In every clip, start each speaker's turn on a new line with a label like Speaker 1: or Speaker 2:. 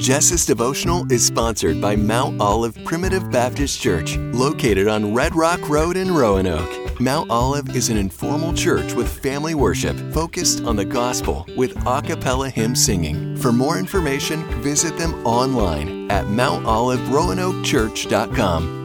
Speaker 1: Jess's devotional is sponsored by Mount Olive Primitive Baptist Church, located on Red Rock Road in Roanoke. Mount Olive is an informal church with family worship focused on the gospel with a cappella hymn singing. For more information, visit them online at mountoliveroanokechurch.com.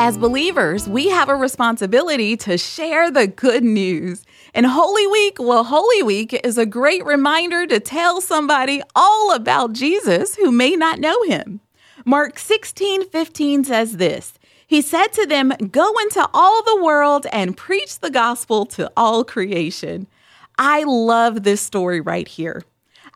Speaker 2: As believers, we have a responsibility to share the good news. And Holy Week, well, Holy Week is a great reminder to tell somebody all about Jesus who may not know him. Mark 16 15 says this He said to them, Go into all the world and preach the gospel to all creation. I love this story right here.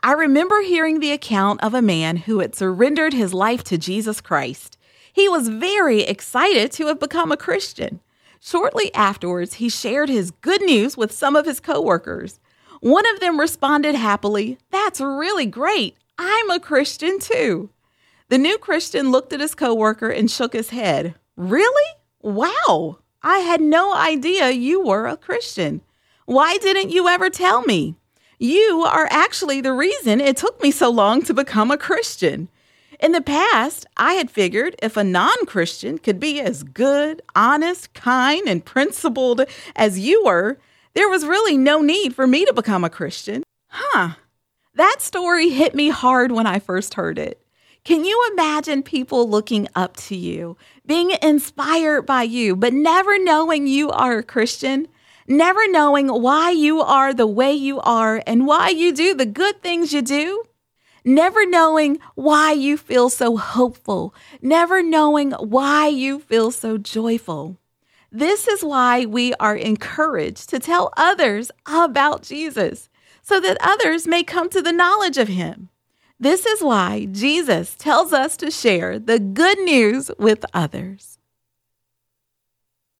Speaker 2: I remember hearing the account of a man who had surrendered his life to Jesus Christ. He was very excited to have become a Christian. Shortly afterwards, he shared his good news with some of his coworkers. One of them responded happily, That's really great. I'm a Christian too. The new Christian looked at his coworker and shook his head. Really? Wow. I had no idea you were a Christian. Why didn't you ever tell me? You are actually the reason it took me so long to become a Christian. In the past, I had figured if a non Christian could be as good, honest, kind, and principled as you were, there was really no need for me to become a Christian. Huh. That story hit me hard when I first heard it. Can you imagine people looking up to you, being inspired by you, but never knowing you are a Christian? Never knowing why you are the way you are and why you do the good things you do? Never knowing why you feel so hopeful, never knowing why you feel so joyful. This is why we are encouraged to tell others about Jesus so that others may come to the knowledge of him. This is why Jesus tells us to share the good news with others.